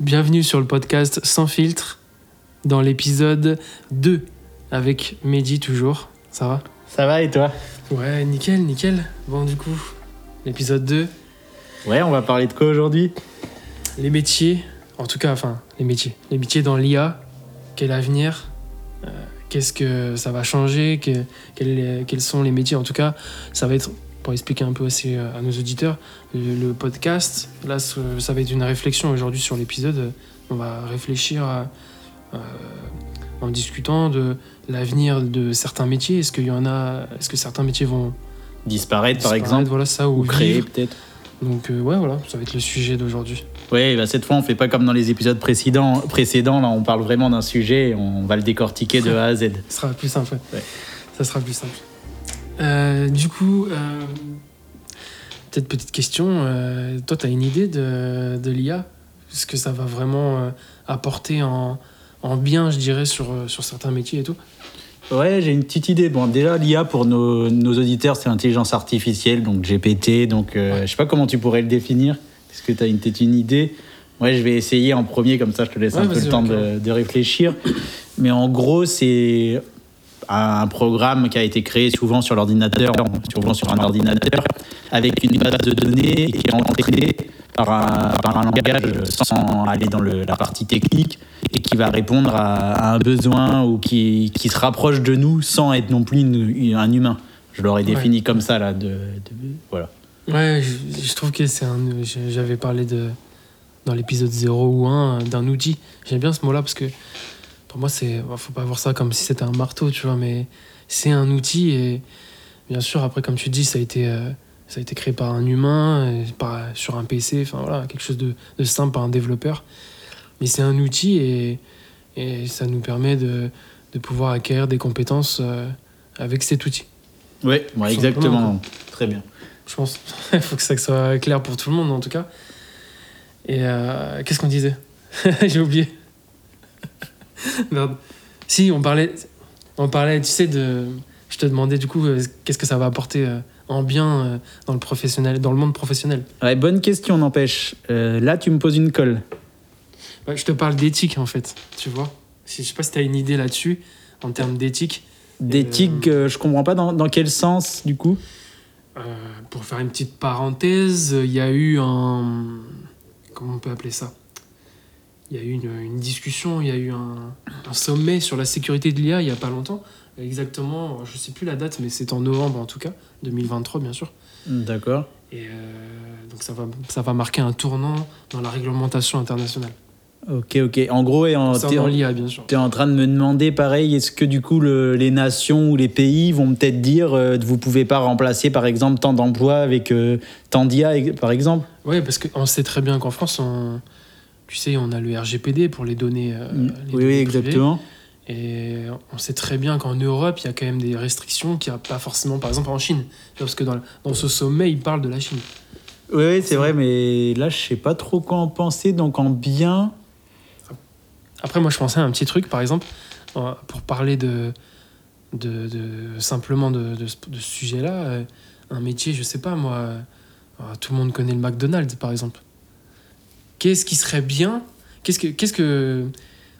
Bienvenue sur le podcast Sans filtre, dans l'épisode 2, avec Mehdi toujours. Ça va? Ça va et toi? Ouais, nickel, nickel. Bon, du coup, l'épisode 2, Ouais, on va parler de quoi aujourd'hui? Les métiers, en tout cas, enfin, les métiers. Les métiers dans l'IA, quel avenir? Euh, Qu'est-ce que ça va changer? Que- quels, quels sont les métiers? En tout cas, ça va être, pour expliquer un peu aussi euh, à nos auditeurs, le, le podcast, là, ça va être une réflexion aujourd'hui sur l'épisode. On va réfléchir à, euh, en discutant de l'avenir de certains métiers. Est-ce qu'il y en a Est-ce que certains métiers vont Disparaître par exemple Voilà ça ou, Ou créer peut-être Donc euh, ouais, voilà, ça va être le sujet d'aujourd'hui. Ouais, bah cette fois on fait pas comme dans les épisodes précédents, précédents là on parle vraiment d'un sujet et on va le décortiquer de A à Z. Ce sera plus simple. Ouais. Ça sera plus simple. Euh, du coup, euh, peut-être petite question. euh, toi, tu as une idée de, de l'IA Ce que ça va vraiment apporter en, en bien, je dirais, sur, sur certains métiers et tout? Ouais, j'ai une petite idée. Bon, déjà, l'IA pour nos, nos auditeurs, c'est l'intelligence artificielle, donc GPT. Donc, euh, je sais pas comment tu pourrais le définir. Est-ce que tu as une, peut-être une idée? Ouais, je vais essayer en premier, comme ça, je te laisse Ouais, un peu le temps de réfléchir. Mais en gros, c'est un programme qui a été créé souvent sur l'ordinateur, souvent sur un ordinateur, avec une base de données qui est entraînée par un, par un langage sans aller dans le- la partie technique et qui va répondre à, à un besoin ou qui, qui se rapproche de nous sans être non plus une- un humain. Je l'aurais défini comme ça, là. De, de- voilà. Ouais, je, je trouve que c'est un. J'avais parlé de dans l'épisode 0 ou 1 d'un outil. J'aime bien ce mot-là parce que pour moi, c'est. Faut pas voir ça comme si c'était un marteau, tu vois, mais c'est un outil et bien sûr, après, comme tu dis, ça a été, euh, ça a été créé par un humain, et par, sur un PC, enfin voilà, quelque chose de, de simple par un développeur. Mais c'est un outil et, et ça nous permet de, de pouvoir acquérir des compétences euh, avec cet outil. Ouais, Tout exactement. Très bien. Je pense. Il faut que ça soit clair pour tout le monde, en tout cas. Et euh, qu'est-ce qu'on disait? J'ai oublié. Merde. Si, on parlait, on parlait, tu sais, de. Je te demandais du coup, euh, qu'est-ce que ça va apporter euh, en bien euh, dans le professionnel, dans le monde professionnel? Ouais, bonne question, n'empêche. Là, tu me poses une colle. Je te parle d'éthique en fait, tu vois. Si, je sais pas si tu as une idée là-dessus en termes d'éthique. D'éthique, je comprends pas dans, dans quel sens, du coup? Pour faire une petite parenthèse, il y a eu un. Comment on peut appeler ça? Il y a eu une, une discussion, il y a eu un, un sommet sur la sécurité de l'IA il y a pas longtemps. Exactement, je sais plus la date, mais c'est en novembre en tout cas, 2023 bien sûr. D'accord. Et euh, donc ça va, ça va marquer un tournant dans la réglementation internationale. Ok, ok. En gros, et en, t'es, en, l'IA bien sûr. t'es en train de me demander, pareil, est-ce que du coup, le- les nations ou les pays vont peut-être dire euh, vous pouvez pas remplacer, par exemple, tant d'emplois avec euh, tant d'IA, par exemple? Oui, parce qu'on sait très bien qu'en France, on, tu sais, on a le RGPD pour les données. euh, les Oui, données oui, exactement. Et on sait très bien qu'en Europe, il y a quand même des restrictions qu'il n'y a pas forcément, par exemple, en Chine. Parce que dans, dans ce sommet, il parle de la Chine. Oui, oui, c'est vrai, mais là, je sais pas trop quoi en penser. Donc, en bien. Après, moi, je pensais à un petit truc, par exemple, euh, pour parler de, de, de- simplement de, de ce, de ce sujet-là. euh, un métier, je sais pas, moi, tout le monde connaît le McDonald's, par exemple. Qu'est-ce qui serait bien Qu'est-ce que, qu'est-ce que,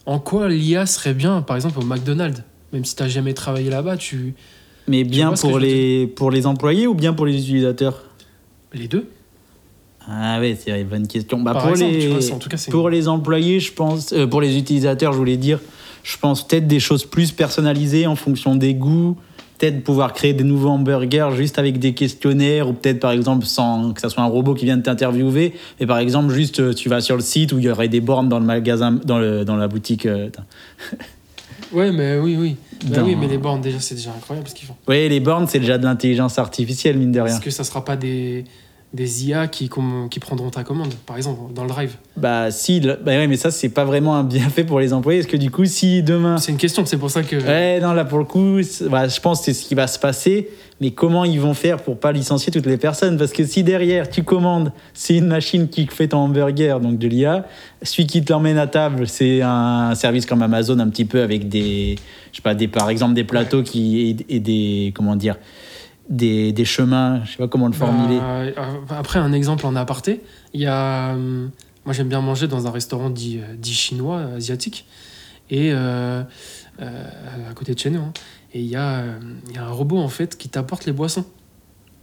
en quoi l'IA serait bien, par exemple, au McDonald's Même si tu n'as jamais travaillé là-bas, tu Mais bien pour les, pour les employés ou bien pour les utilisateurs les deux. Ah ouais, c'est une bonne question. Bah, pour, exemple, les, vois, en tout cas, pour les employés, je pense, euh, pour les utilisateurs, je voulais dire, je pense peut-être des choses plus personnalisées en fonction des goûts, peut-être pouvoir créer des nouveaux hamburgers juste avec des questionnaires ou peut-être par exemple sans que ça soit un robot qui vienne t'interviewer, mais par exemple juste euh, tu vas sur le site où il y aurait des bornes dans le magasin, dans, le, dans la boutique. euh. Ouais, mais oui, oui. Bah Dans- oui, mais les bornes, déjà, c'est déjà incroyable ce qu'ils font. Oui, les bornes, c'est déjà de l'intelligence artificielle, mine de rien. Est-ce que ça sera pas des, des IA qui, qui prendront ta commande, par exemple, dans le drive Bah si, bah ouais, mais ça c'est pas vraiment un bienfait pour les employés. Est-ce que du coup, si demain C'est une question, c'est pour ça que. Ouais, non, là pour le coup, bah, je pense que c'est ce qui va se passer. Mais comment ils vont faire pour pas licencier toutes les personnes? Parce que si derrière tu commandes, c'est une machine qui fait ton hamburger, donc de l'IA, celui qui te l'emmène à table, c'est un service comme Amazon un petit peu avec des, je sais pas, des, par exemple des plateaux qui et, et des, comment dire, des, des chemins, je sais pas comment le formuler. Bah, euh, après, un exemple en aparté, il y a. hum, moi j'aime bien manger dans un restaurant dit, euh, dit chinois, euh, asiatique, et euh, euh, à côté de chez nous. hein. Et il y, euh, y a un robot en fait qui t'apporte les boissons.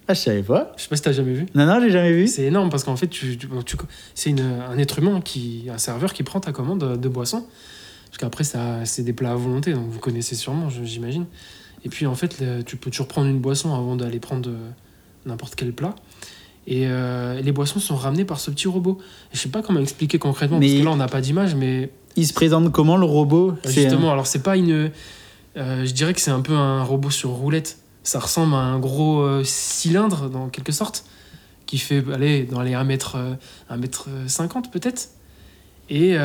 Ah, je savais pas. Je sais pas si t'as jamais vu. Non, non, j'ai jamais vu. C'est énorme parce qu'en fait, tu, tu- tu- c'est un être humain, qui, un serveur qui prend ta commande de boissons. Parce qu'après, c'est des plats à volonté, donc vous connaissez sûrement, j'imagine. Et puis en fait, le- tu peux toujours prendre une boisson avant d'aller prendre euh, n'importe quel plat. Et euh, les boissons sont ramenées par ce petit robot. Je sais pas comment expliquer concrètement, parce que là, on n'a pas d'image, mais Il se présente comment le robot? Justement, alors c'est pas une. euh, je dirais que c'est un peu un robot sur roulette. Ça ressemble à un gros euh, cylindre, dans quelque sorte, qui fait aller dans les 1 mètre, euh, 1 mètre 50 peut-être. Et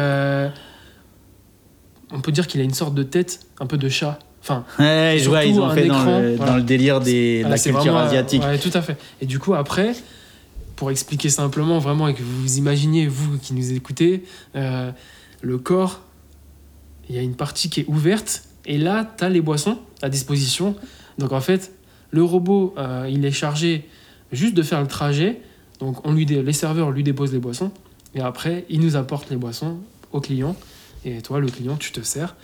on peut dire qu'il a une sorte de tête, un peu de chat. Enfin, Ouais, je vois, surtout ils ont fait dans, écran, le, voilà. dans le délire des, de la culture vraiment, asiatique. ouais, tout à fait. Et du coup, après, pour expliquer simplement, vraiment, et que vous vous imaginiez, vous qui nous écoutez, euh, le corps, il y a une partie qui est ouverte, et là, tu as les boissons à disposition. Donc en fait, le robot, euh, il est chargé juste de faire le trajet. Donc on lui les serveurs lui déposent les boissons, et après, il nous apporte les boissons au client. Et toi, le client, tu te sers.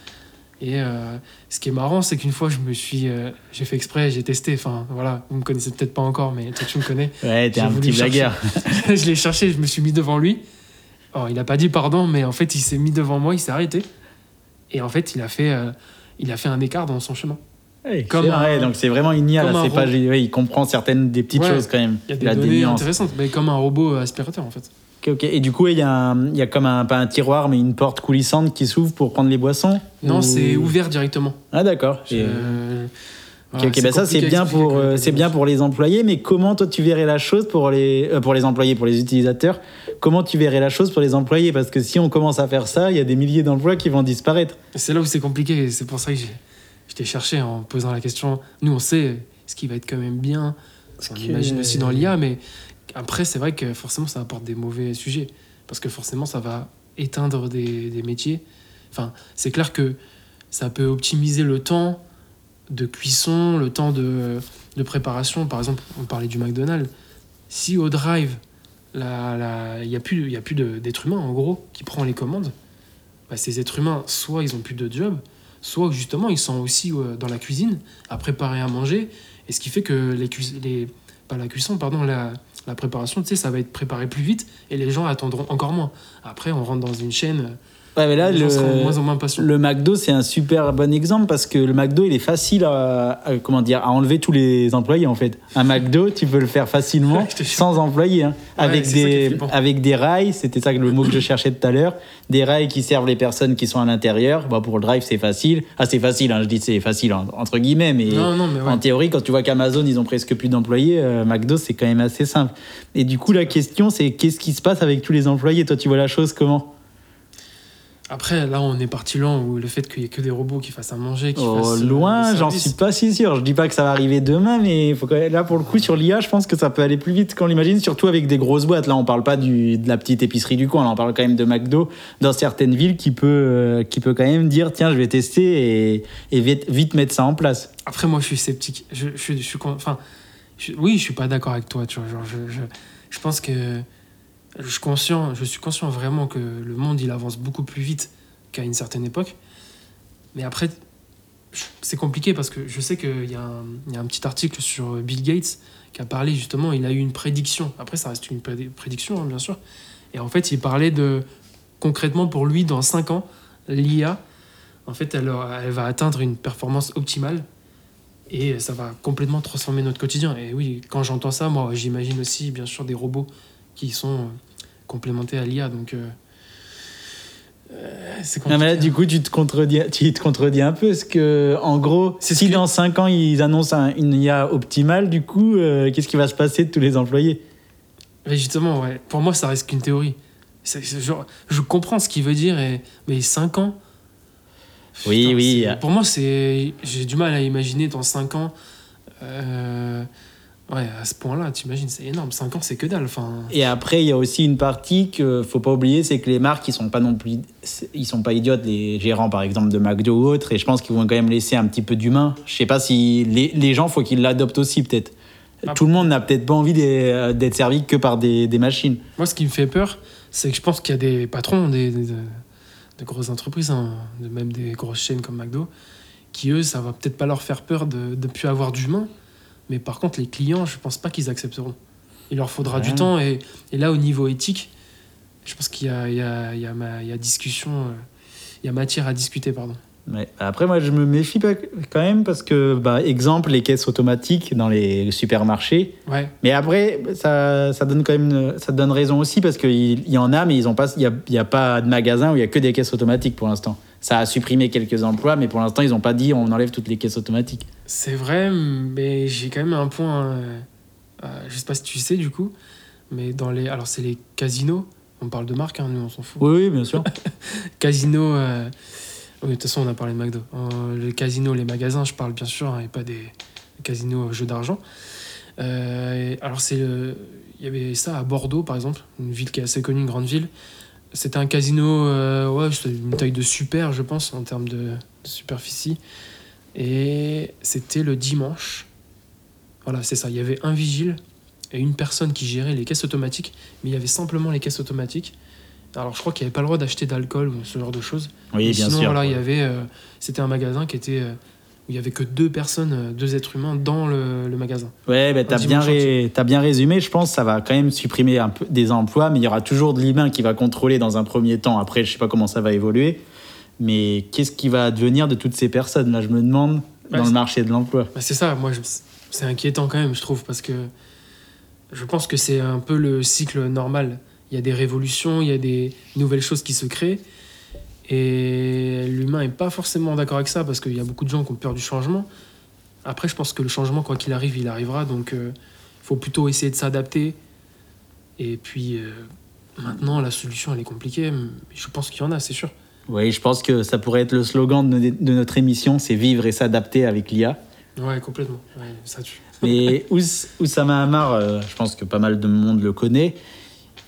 Et euh, ce qui est marrant, c'est qu'une fois, je me suis, euh, j'ai fait exprès, j'ai testé. Enfin, voilà, vous me connaissez peut-être pas encore, mais toi, tu me connais. Ouais, t'es un petit blagueur. je l'ai cherché, je me suis mis devant lui. Alors, il a pas dit pardon, mais en fait, il s'est mis devant moi, il s'est arrêté. Et en fait, il a fait, euh, il a fait un écart dans son chemin. Ouais, Comme un- vrai, donc c'est vraiment une IA, là, un pas, ouais, il comprend certaines des petites Ouais, choses quand même. Il y a des données intéressantes, mais comme un robot aspirateur, en fait. Ok, ok. Et du coup, il y, a un- il y a comme un, pas un tiroir, mais une porte coulissante qui s'ouvre pour prendre les boissons Non, Ou- c'est ouvert directement. Ah, d'accord. Voilà, Ok, ok, bah ça c'est bien pour euh, c'est bien pour les employés, mais comment toi tu verrais la chose pour les euh, pour les employés, pour les utilisateurs? Comment tu verrais la chose pour les employés? Parce que si on commence à faire ça, il y a des milliers d'emplois qui vont disparaître. C'est là où c'est compliqué, c'est pour ça que je t'ai cherché en posant la question. Nous, on sait ce qui va être quand même bien. On que- imagine aussi dans l'IA, mais après, c'est vrai que forcément, ça apporte des mauvais sujets. Parce que forcément, ça va éteindre des, des métiers. Enfin, c'est clair que ça peut optimiser le temps de cuisson, le temps de, de préparation. Par exemple, on parlait du McDonald's. Si au drive, il n'y a plus, y a plus d'êtres humains, en gros, qui prend les commandes, bah, ces êtres humains, soit ils ont plus de job, soit justement ils sont aussi euh, dans la cuisine à préparer à manger. Et ce qui fait que les, les pas la cuisson, pardon, la, la préparation, tu sais, ça va être préparé plus vite et les gens attendront encore moins. Après, on rentre dans une chaîne, Ouais, mais là les gens seront de le moins en moins patients. le McDo c'est un super bon exemple parce que le McDo il est facile à, à- comment dire à enlever tous les employés en fait. Un McDo tu peux le faire facilement sans employés hein. avec des avec des rails, c'était ça le mot que je cherchais tout à l'heure, des rails qui servent les personnes qui sont à l'intérieur. Bah, pour le drive c'est facile. Ah c'est facile hein, je dis c'est facile entre guillemets mais Non, non, mais ouais. En théorie, quand tu vois qu'Amazon, ils ont presque plus d'employés, euh, McDo, c'est quand même assez simple. Et du coup, la question, c'est qu'est-ce qui se passe avec tous les employés? Toi, tu vois la chose comment? Après, là, on est parti loin où le fait qu'il n'y ait que des robots qui fassent à manger, qui Oh, fassent. euh, Loin, j'en suis pas si sûr. Je dis pas que ça va arriver demain, mais faut là, pour le coup, sur l'IA, je pense que ça peut aller plus vite qu'on l'imagine, surtout avec des grosses boîtes. Là, on parle pas du, de la petite épicerie du coin, là, on parle quand même de McDo dans certaines villes qui peut, euh, qui peut quand même dire tiens, je vais tester et, et vite, vite mettre ça en place. Après, moi, je suis sceptique. Je, je, je suis enfin, je- oui, je suis pas d'accord avec toi. Tu vois, genre, je, je, je pense que je suis conscient, vraiment que le monde il avance beaucoup plus vite qu'à une certaine époque. Mais après, c'est compliqué parce que je sais qu'il y, a un- petit article sur Bill Gates qui a parlé justement. Il a eu une prédiction. Après, ça reste une prédi- prédiction, hein, bien sûr. Et en fait, il parlait de concrètement pour lui dans 5 ans, l'IA, en fait, elle, elle va atteindre une performance optimale et ça va complètement transformer notre quotidien. Et oui, quand j'entends ça, moi, j'imagine aussi, bien sûr, des robots qui sont complémentés à l'IA. Donc, euh, euh, Non, mais là, du coup, tu te contredis, tu te contredis un peu, parce que, en gros, si que- dans 5 ans, ils annoncent un- une IA optimale, du coup, euh, qu'est-ce qui va se passer de tous les employés? Mais justement, ouais. Pour moi, ça reste qu'une théorie. Genre, je comprends ce qu'il veut dire, et, mais 5 ans? Oui, oui. Pour moi, c'est. J'ai du mal à imaginer dans 5 ans. euh, ouais, à ce point-là, t'imagines, c'est énorme. 5 ans, c'est que dalle. Enfin, Et après, il y a aussi une partie que faut pas oublier, c'est que les marques, ils sont pas non plus, ils sont pas idiotes, les gérants par exemple de McDo ou autres, et je pense qu'ils vont quand même laisser un petit peu d'humain. Je sais pas si les, les gens, faut qu'ils l'adoptent aussi peut-être. Ah. Tout le monde n'a peut-être pas envie d'être servi que par des, des machines. moi, ce qui me fait peur, c'est que je pense qu'il y a des patrons des, des- de, grosses entreprises, hein, même des grosses chaînes comme McDo, qui eux, ça va peut-être pas leur faire peur de ne plus avoir d'humain, mais par contre, les clients, je pense pas qu'ils accepteront. Il leur faudra du temps, et, et là, au niveau éthique, je pense qu'il y a, il y, a, il y, a ma- il y a discussion, euh, il y a matière à discuter, pardon. Ouais. Après, moi, je me méfie quand même parce que, bah, exemple, les caisses automatiques dans les supermarchés. Ouais, Mais après, ça, ça donne quand même, ça donne raison aussi parce qu'il il y en a, mais ils ont pas, il y a, il y a pas de magasin où il y a que des caisses automatiques pour l'instant. Ça a supprimé quelques emplois, mais pour l'instant, ils n'ont pas dit on enlève toutes les caisses automatiques. c'est vrai, mais j'ai quand même un point, euh, euh, je sais pas si tu sais du coup, mais dans les, alors c'est les casinos, on parle de marque, hein, nous on s'en fout. Oui, oui, bien sûr. Casino. euh, oui, de toute façon, on a parlé de McDo. Euh, le casino, les magasins, je parle bien sûr, hein, et pas des casinos euh, jeux d'argent. Alors, c'est le- il y avait ça à Bordeaux, par exemple, une ville qui est assez connue, une grande ville. C'était un casino, euh, ouais, c'était une taille de super, je pense, en termes de, de superficie. Et c'était le dimanche. Voilà, c'est ça. Il y avait un vigile et une personne qui gérait les caisses automatiques, mais il y avait simplement les caisses automatiques. Alors, je crois qu'il n'y avait pas le droit d'acheter d'alcool ou ce genre de choses. Oui, Mais bien sinon, sûr. voilà, il y avait, euh, c'était un magasin qui était euh, où il y avait que deux personnes, euh, deux êtres humains dans le, le magasin. Ouais, bah, t'as bien, ré- t'as bien résumé. Je pense que ça va quand même supprimer un peu des emplois, mais il y aura toujours de l'humain qui va contrôler dans un premier temps. Après, je sais pas comment ça va évoluer. Mais qu'est-ce qui va advenir de toutes ces personnes? Là, je me demande Ouais, dans le marché de l'emploi. Bah, c'est ça, moi, je- c'est inquiétant quand même, je trouve, parce que je pense que c'est un peu le cycle normal. Il y a des révolutions, il y a des nouvelles choses qui se créent. Et l'humain n'est pas forcément d'accord avec ça, parce qu'il y a beaucoup de gens qui ont peur du changement. Après, je pense que le changement, quoi qu'il arrive, il arrivera. Donc, il faut plutôt essayer de s'adapter. Et puis, euh, maintenant, la solution, elle est compliquée. mais Je pense qu'il y en a, c'est sûr. Oui, je pense que ça pourrait être le slogan de, de notre émission, c'est vivre et s'adapter avec l'IA. Ouais, complètement. Ouais, ça tue. Mais Ous- Oussama Hamar, euh, je pense que pas mal de monde le connaît,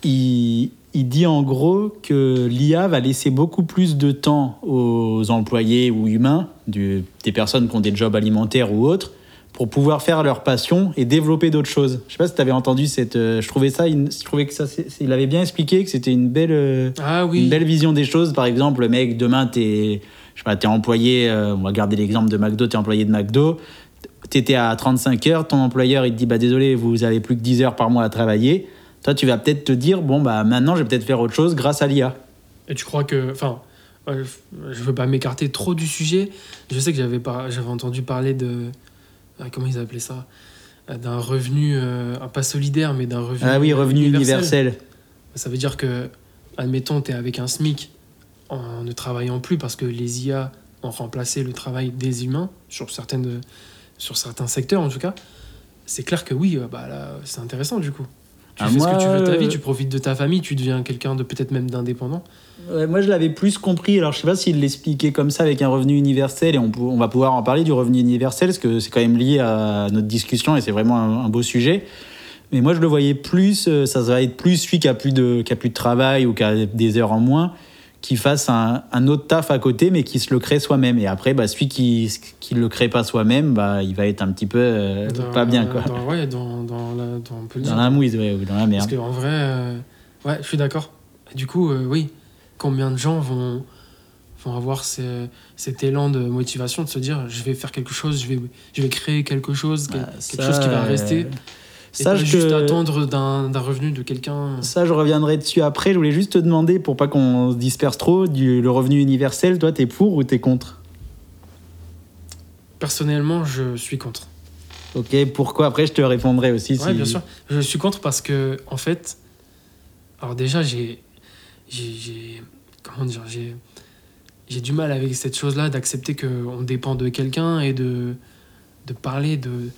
il, il dit en gros que l'IA va laisser beaucoup plus de temps aux employés ou humains, du- des personnes qui ont des jobs alimentaires ou autres, pour pouvoir faire leur passion et développer d'autres choses. Je sais pas si tu avais entendu cette... euh, je trouvais ça, je trouvais que ça, il avait bien expliqué que c'était une belle... euh, Ah oui. une belle vision des choses. Par exemple, le mec, demain, t'es, je sais pas, t'es employé, euh, on va garder l'exemple de McDo, t'es employé de McDo, t'étais à 35 heures, ton employeur, il te dit, bah désolé, vous avez plus que 10 heures par mois à travailler. Toi, tu vas peut-être te dire, bon, bah maintenant, je vais peut-être faire autre chose grâce à l'IA. Et tu crois que. Enfin, euh, je veux pas m'écarter trop du sujet. Je sais que j'avais par- j'avais entendu parler de. ah, comment ils appelaient ça? Euh, D'un revenu. euh, pas solidaire, mais d'un revenu. Ah oui, revenu universel. Ça veut dire que, admettons, tu es avec un SMIC en ne travaillant plus parce que les IA ont remplacé le travail des humains sur, certaines, sur certains secteurs en tout cas. C'est clair que oui, euh, bah là, c'est intéressant du coup. Tu Ah, fais moi, ce que tu veux de ta euh, vie, tu profites de ta famille, tu deviens quelqu'un de peut-être même d'indépendant. Ouais, moi, je l'avais plus compris. Alors, je sais pas s'il l'expliquait comme ça avec un revenu universel, et on, va pouvoir en parler du revenu universel, parce que c'est quand même lié à notre discussion, et c'est vraiment un, un beau sujet. Mais moi, je le voyais plus, euh, ça va être plus celui qui a plus de, qui a plus de travail ou qui a des heures en moins, qui fasse un, un autre taf à côté, mais qui se le crée soi-même. Et après, bah, celui qui qui le crée pas soi-même, bah, il va être un petit peu euh, Dans pas bien, quoi. Dans, ouais, dans, dans la, dans, on peut le Dans dire. la mouise, ouais, ou dans la Parce merde. qu'en vrai, euh, ouais, je suis d'accord. Du coup, euh, oui, combien de gens vont, vont avoir ce- cet élan de motivation de se dire je vais faire quelque chose, je vais, je vais créer quelque chose, Bah, quelque ça, chose qui va euh, Et juste attendre d'un revenu de quelqu'un. Ça, je reviendrai dessus après. Je voulais juste te demander, pour pas qu'on se disperse trop, du, le revenu universel, toi, t'es pour ou t'es contre? Personnellement, je suis contre. Ok, pourquoi? Après, je te répondrai aussi. Ouais, si- bien sûr. Je suis contre parce que, en fait, alors déjà, j'ai. Comment dire J'ai j'ai du mal avec cette chose-là d'accepter qu'on dépend de quelqu'un et de, de parler de,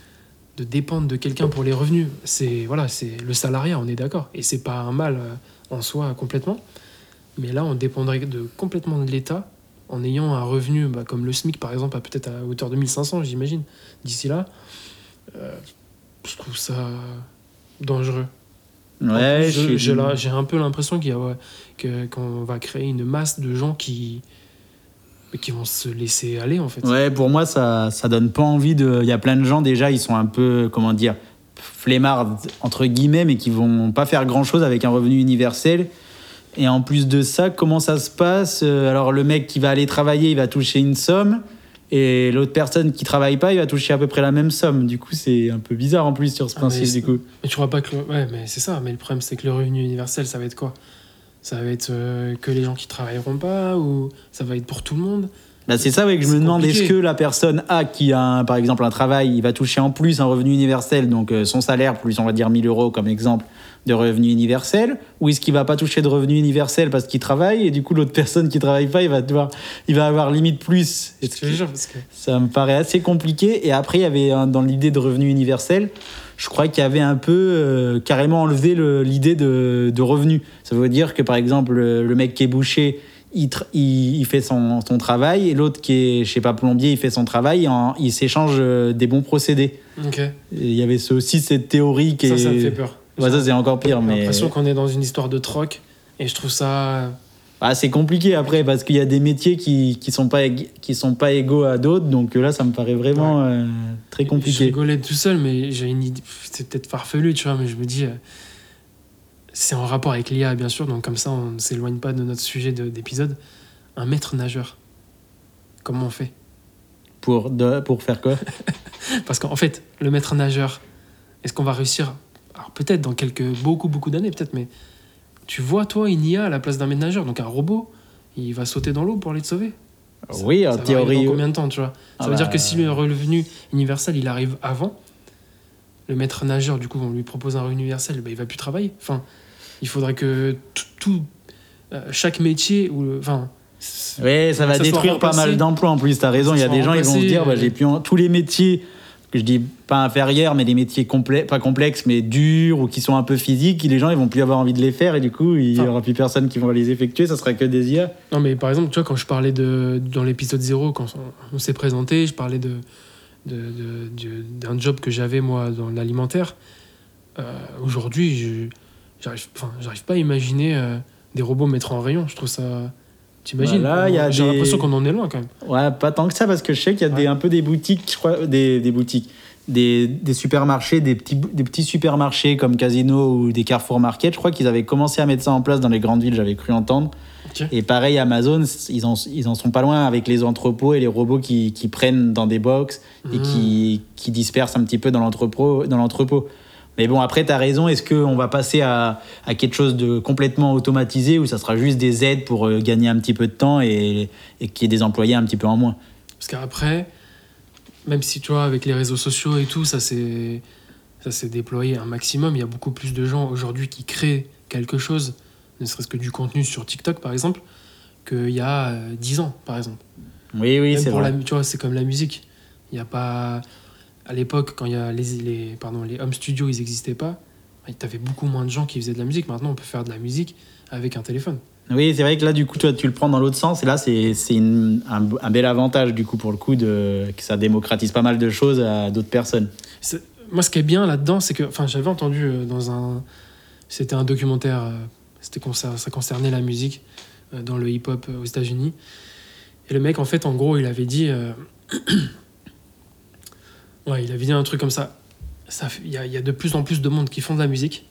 de dépendre de quelqu'un pour les revenus. C'est voilà, c'est le salariat, on est d'accord. Et c'est pas un mal euh, en soi complètement. Mais là, on dépendrait de, complètement de l'État en ayant un revenu bah, comme le SMIC, par exemple, à peut-être à hauteur de 1500, j'imagine, d'ici là. Euh, je trouve ça dangereux. Ouais, j'ai un peu l'impression qu'il y a ouais, que qu'on va créer une masse de gens qui qui vont se laisser aller en fait. Ouais, pour moi, ça, ça donne pas envie de. Il y a plein de gens déjà, ils sont un peu, comment dire, flemmards, entre guillemets, mais qui vont pas faire grand chose avec un revenu universel. Et en plus de ça, comment ça se passe Euh, Alors le mec qui va aller travailler, il va toucher une somme. Et l'autre personne qui travaille pas, il va toucher à peu près la même somme. Du coup, c'est un peu bizarre en plus sur ce Ah, mais principe. Du coup. Mais tu crois pas que. le- Ouais, mais c'est ça. Mais le problème, c'est que le revenu universel, ça va être quoi? Ça va être euh, que les gens qui travailleront pas ou ça va être pour tout le monde? Bah, c'est ça ouais, que je me demande, est-ce que la personne A qui a un- par exemple un travail, il va toucher en plus un revenu universel, donc euh, son salaire plus on va dire 1000 euros comme exemple de revenu universel, ou est-ce qu'il va pas toucher de revenu universel parce qu'il travaille et du coup l'autre personne qui travaille pas, il va devoir, il va avoir limite plus? Je te jure, parce que. Ça me paraît assez compliqué. Et après, il y avait dans l'idée de revenu universel, je crois qu'il y avait un peu euh, carrément enlevé le- l'idée de, de revenu. Ça veut dire que par exemple, le, mec qui est boucher, il, tr- il, il fait son, son travail, et l'autre qui est, je sais pas, plombier, il fait son travail, en- il s'échange euh, des bons procédés. Il y avait aussi cette théorie qui Ça, est. ça me fait peur. Ouais, ça, c'est encore pire. J'ai Mais l'impression qu'on est dans une histoire de troc et je trouve ça. Ah, c'est compliqué après, parce qu'il y a des métiers qui, qui, sont pas, qui sont pas égaux à d'autres. Donc là, ça me paraît vraiment euh, très Je compliqué. rigolais tout seul, mais j'ai une idée. C'est peut-être farfelu, tu vois, mais je me dis. euh, C'est en rapport avec l'IA, bien sûr, donc comme ça, on ne s'éloigne pas de notre sujet de- d'épisode. Un maître nageur. Comment on fait? Pour, de- pour faire quoi? Parce qu'en fait, le maître nageur, est-ce qu'on va réussir? Alors peut-être dans quelques beaucoup beaucoup d'années, peut-être, mais tu vois toi une IA à la place d'un maître nageur, donc un robot, il va sauter dans l'eau pour aller te sauver. Ça- Oui, en ça va théorie. Dans combien de temps, tu vois? Ça Ah veut bah, dire que si le revenu universel il arrive avant, le maître nageur, du coup, on lui propose un revenu universel, bah, il va plus travailler. Enfin, il faudrait que tout, tout, euh, chaque métier ou le- enfin. Oui, ça va ça détruire pas mal d'emplois en plus. T'as raison, il y a des gens, ils vont se dire, bah, euh, j'ai plus en- tous les métiers que je dis pas inférieurs, mais des métiers complets, pas complexes, mais durs ou qui sont un peu physiques, les gens ils vont plus avoir envie de les faire et du coup il y aura plus personne qui va les effectuer, ça sera que des IA. Non, mais par exemple, tu vois, quand je parlais de. Dans l'épisode 0, quand on, on s'est présenté, je parlais de, d'un job que j'avais, moi, dans l'alimentaire. Euh, Aujourd'hui, je j'arrive enfin, j'arrive pas à imaginer euh, des robots mettre en rayon. Je trouve ça. T'imagines Voilà, a J'ai des- l'impression qu'on en est loin quand même. Ouais, pas tant que ça parce que je sais qu'il y a des, un peu des boutiques, je crois, des, des boutiques, des, des supermarchés, des petits, des petits supermarchés comme Casino ou des Carrefour Market. Je crois qu'ils avaient commencé à mettre ça en place dans les grandes villes, j'avais cru entendre. Et pareil, Amazon, ils en, ils en sont pas loin avec les entrepôts et les robots qui, qui prennent dans des box et Mmh. qui, qui dispersent un petit peu dans l'entrepôt. Mais bon, après, tu as raison, est-ce qu'on va passer à, à quelque chose de complètement automatisé ou ça sera juste des aides pour euh, gagner un petit peu de temps et, et qu'il y ait des employés un petit peu en moins? Parce qu'après, même si tu vois, avec les réseaux sociaux et tout, ça s'est ça s'est déployé un maximum. Il y a beaucoup plus de gens aujourd'hui qui créent quelque chose, ne serait-ce que du contenu sur TikTok par exemple, qu'il y a euh, 10 ans par exemple. Oui, oui, Même c'est pour vrai. la, tu vois, c'est comme la musique. Il y a pas à l'époque quand il y a les, les pardon les home studios ils n'existaient pas. Tu avais beaucoup moins de gens qui faisaient de la musique. Maintenant, on peut faire de la musique avec un téléphone. Oui, c'est vrai que là, du coup, toi, tu le prends dans l'autre sens. Et là, c'est un, un bel avantage, du coup, pour le coup, de, que ça démocratise pas mal de choses à d'autres personnes. Moi, ce qui est bien là-dedans, c'est que, enfin, j'avais entendu euh, dans un, c'était un documentaire, euh, c'était ça concernait la musique euh, dans le hip-hop aux États-Unis. Et le mec, en fait, en gros, il avait dit, euh, ouais, il avait dit un truc comme ça. Il y a, y a de plus en plus de monde qui font de la musique.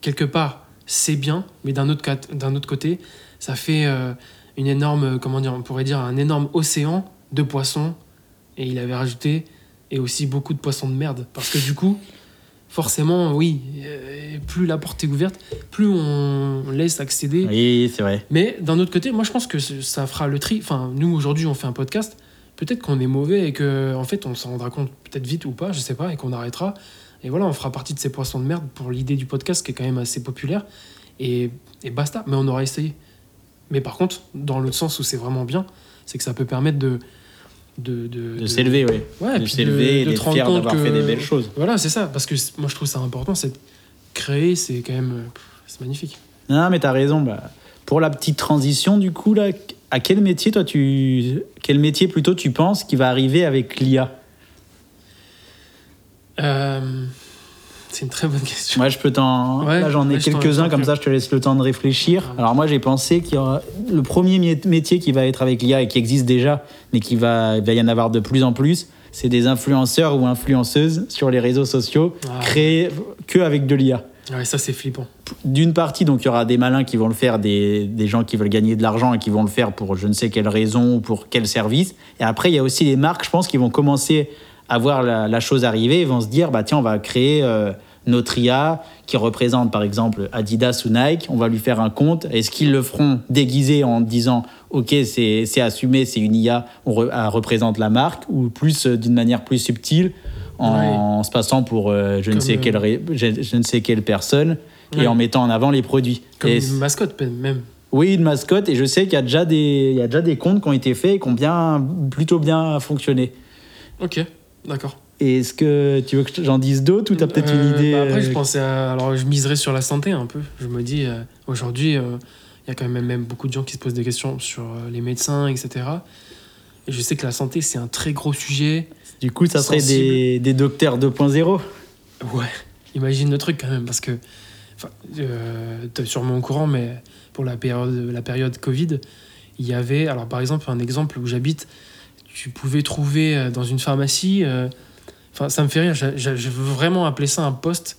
Quelque part, c'est bien, mais d'un autre, cat- d'un autre côté, ça fait euh, une énorme, euh, comment dire, on pourrait dire un énorme océan de poissons. Et il avait rajouté et aussi beaucoup de poissons de merde. Parce que du coup, forcément, oui, euh, plus la porte est ouverte, plus on laisse accéder. Oui, c'est vrai. Mais d'un autre côté, moi je pense que ça fera le tri. Enfin, nous aujourd'hui on fait un podcast, peut-être qu'on est mauvais et que en fait on s'en rendra compte peut-être vite ou pas, je sais pas, et qu'on arrêtera. Et voilà, on fera partie de ces poissons de merde pour l'idée du podcast qui est quand même assez populaire. Et, et basta, mais on aura essayé. Mais par contre, dans l'autre sens où c'est vraiment bien, c'est que ça peut permettre de. De, de, De s'élever, oui. Ouais, de s'élever et d'être fier d'avoir fait des belles choses. Voilà, c'est ça. Parce que moi je trouve ça important, c'est créer, c'est quand même. C'est magnifique. Non, mais t'as raison. Bah, pour la petite transition, du coup, là, à quel métier, toi, tu. Quel métier plutôt tu penses qui va arriver avec l'IA Euh, c'est une très bonne question. Moi, je peux t'en. Ouais, là, j'en ai quelques-uns, comme ça, je te laisse le temps de réfléchir. Ouais. Alors, moi, j'ai pensé qu'il y aura. Le premier mé- métier qui va être avec l'IA et qui existe déjà, mais qui va, il va y en avoir de plus en plus, c'est des influenceurs ou influenceuses sur les réseaux sociaux, Ah. créés que avec de l'IA. Ouais, ça c'est flippant. D'une partie, donc il y aura des malins qui vont le faire, des, gens qui veulent gagner de l'argent et qui vont le faire pour je ne sais quelle raison ou pour quel service. Et après, il y a aussi les marques, je pense, qui vont commencer à voir la, chose arriver et vont se dire, bah tiens, on va créer euh, notre IA qui représente par exemple Adidas ou Nike, on va lui faire un compte. Est-ce qu'ils le feront déguisé en disant, ok, c'est assumé, c'est une IA, on elle représente la marque, ou plus euh, d'une manière plus subtile en se passant pour euh, je, ne sais euh, quelle, ré- je, je ne sais quelle personne Ouais. et en mettant en avant les produits. Comme Et une mascotte même. oui, une mascotte, et je sais qu'il y a déjà des, il y a déjà des comptes qui ont été faits et qui ont bien, plutôt bien fonctionné. Ok, d'accord. Et Est-ce que tu veux que j'en dise d'autres ou tu as peut-être une Euh, idée bah après, euh, je pensais à- Alors, je miserais sur la santé un peu. Je me dis, euh, aujourd'hui, euh, il y a quand même, même beaucoup de gens qui se posent des questions sur euh, les médecins, etc. Et je sais que la santé, c'est un très gros sujet. Du coup, ça serait des, des docteurs 2.0 Ouais, imagine le truc quand même, parce que. Euh, t'es sûrement au courant, mais pour la période, la période Covid, il y avait. Alors, par exemple, un exemple où j'habite, tu pouvais trouver euh, dans une pharmacie. euh, Enfin, ça me fait rire, je veux vraiment appeler ça un poste,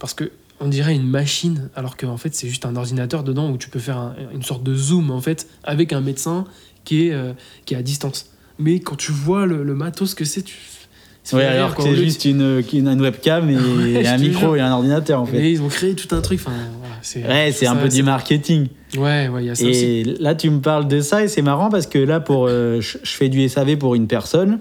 parce que on dirait une machine, alors qu'en fait, c'est juste un ordinateur dedans où tu peux faire un- une sorte de zoom, en fait, avec un médecin qui est, euh, qui est à distance. Mais quand tu vois le, le matos que c'est, tu. Ouais, alors que c'est juste une, une, une webcam et Ouais, un micro jure. et un ordinateur en fait. Mais ils ont créé tout un truc. Enfin, voilà, c'est Ouais, c'est un peu du marketing. Ouais, ouais, il y a ça aussi. Et là, tu me parles de ça et c'est marrant parce que là, pour, euh, je je fais du SAV pour une personne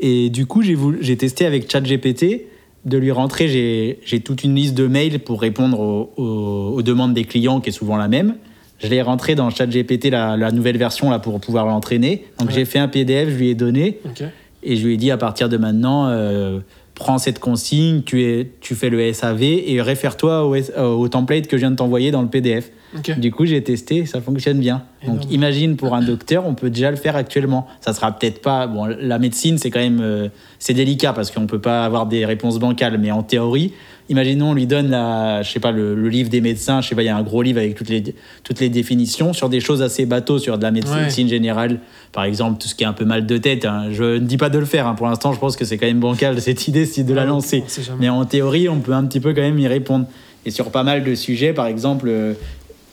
et du coup, j'ai voulu- j'ai testé avec ChatGPT de lui rentrer. J'ai j'ai toute une liste de mails pour répondre aux, aux- aux demandes des clients qui est souvent la même. Je l'ai rentré dans ChatGPT, la, la nouvelle version là pour pouvoir l'entraîner. Donc Ouais. j'ai fait un PDF, je lui ai donné et je lui ai dit à partir de maintenant, euh, prends cette consigne, tu, es, tu fais le SAV et réfère-toi au, euh, au template que je viens de t'envoyer dans le PDF. Du coup, j'ai testé, ça fonctionne bien. Donc, imagine pour un docteur, on peut déjà le faire actuellement. Ça sera peut-être pas. Bon, la médecine, c'est quand même. euh, c'est délicat parce qu'on peut pas avoir des réponses bancales, mais en théorie, imaginons, on lui donne la, je sais pas, le, le livre des médecins, je sais pas, il y a un gros livre avec toutes les, toutes les définitions sur des choses assez bateaux, sur de la médecine Ouais. générale. Par exemple, tout ce qui est un peu mal de tête. hein. Je ne dis pas de le faire. hein. Pour l'instant, je pense que c'est quand même bancal cette idée, de la lancer. Mais en théorie, on peut un petit peu quand même y répondre. Et sur pas mal de sujets, par exemple, euh,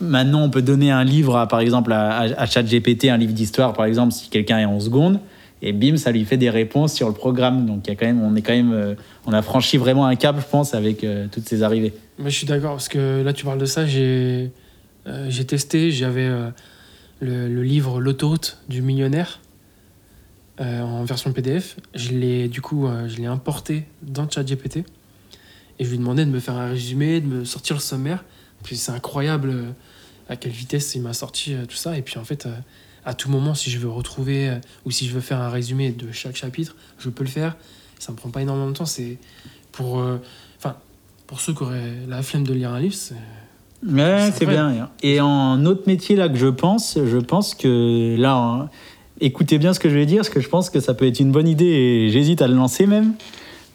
maintenant on peut donner un livre, à, par exemple, à, à, ChatGPT, un livre d'histoire, par exemple, si quelqu'un est en seconde, et bim, ça lui fait des réponses sur le programme. Donc y a quand même, on est quand même, euh, on a franchi vraiment un cap, je pense, avec euh, toutes ces arrivées. Mais je suis d'accord parce que là, tu parles de ça. J'ai euh, testé. J'avais le, livre L'autoroute du millionnaire en version PDF. Je l'ai du coup, je l'ai importé dans ChatGPT et je lui demandais de me faire un résumé, de me sortir le sommaire. Puis c'est incroyable à quelle vitesse il m'a sorti euh, tout ça. Et puis en fait, euh, à tout moment, si je veux retrouver euh, ou si je veux faire un résumé de chaque chapitre, je peux le faire. Ça me prend pas énormément de temps. C'est pour, enfin, pour ceux qui auraient la flemme de lire un livre, c'est Ouais, C'est bien. Et en autre métier là que je pense, je pense que là, hein, écoutez bien ce que je vais dire, parce que je pense que ça peut être une bonne idée et j'hésite à le lancer même.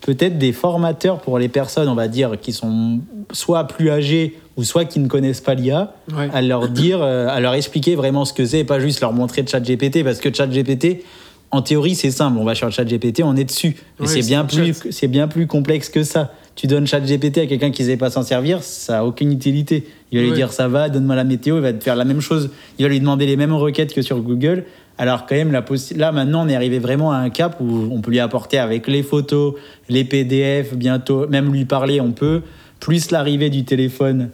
Peut-être des formateurs pour les personnes, on va dire, qui sont soit plus âgées ou soit qui ne connaissent pas l'IA, ouais. à leur dire, euh, à leur expliquer vraiment ce que c'est et pas juste leur montrer de ChatGPT parce que ChatGPT, en théorie, c'est simple. On va sur ChatGPT, on est dessus. Mais c'est bien plus, c'est bien plus complexe que ça. Tu donnes ChatGPT à quelqu'un qui ne sait pas s'en servir, ça a aucune utilité. Il va lui Ouais. dire ça va, donne-moi la météo, il va te faire la même chose. Il va lui demander les mêmes requêtes que sur Google. Alors quand même, la là maintenant, on est arrivé vraiment à un cap où on peut lui apporter avec les photos, les PDF, bientôt, même lui parler, on peut. Plus l'arrivée du téléphone,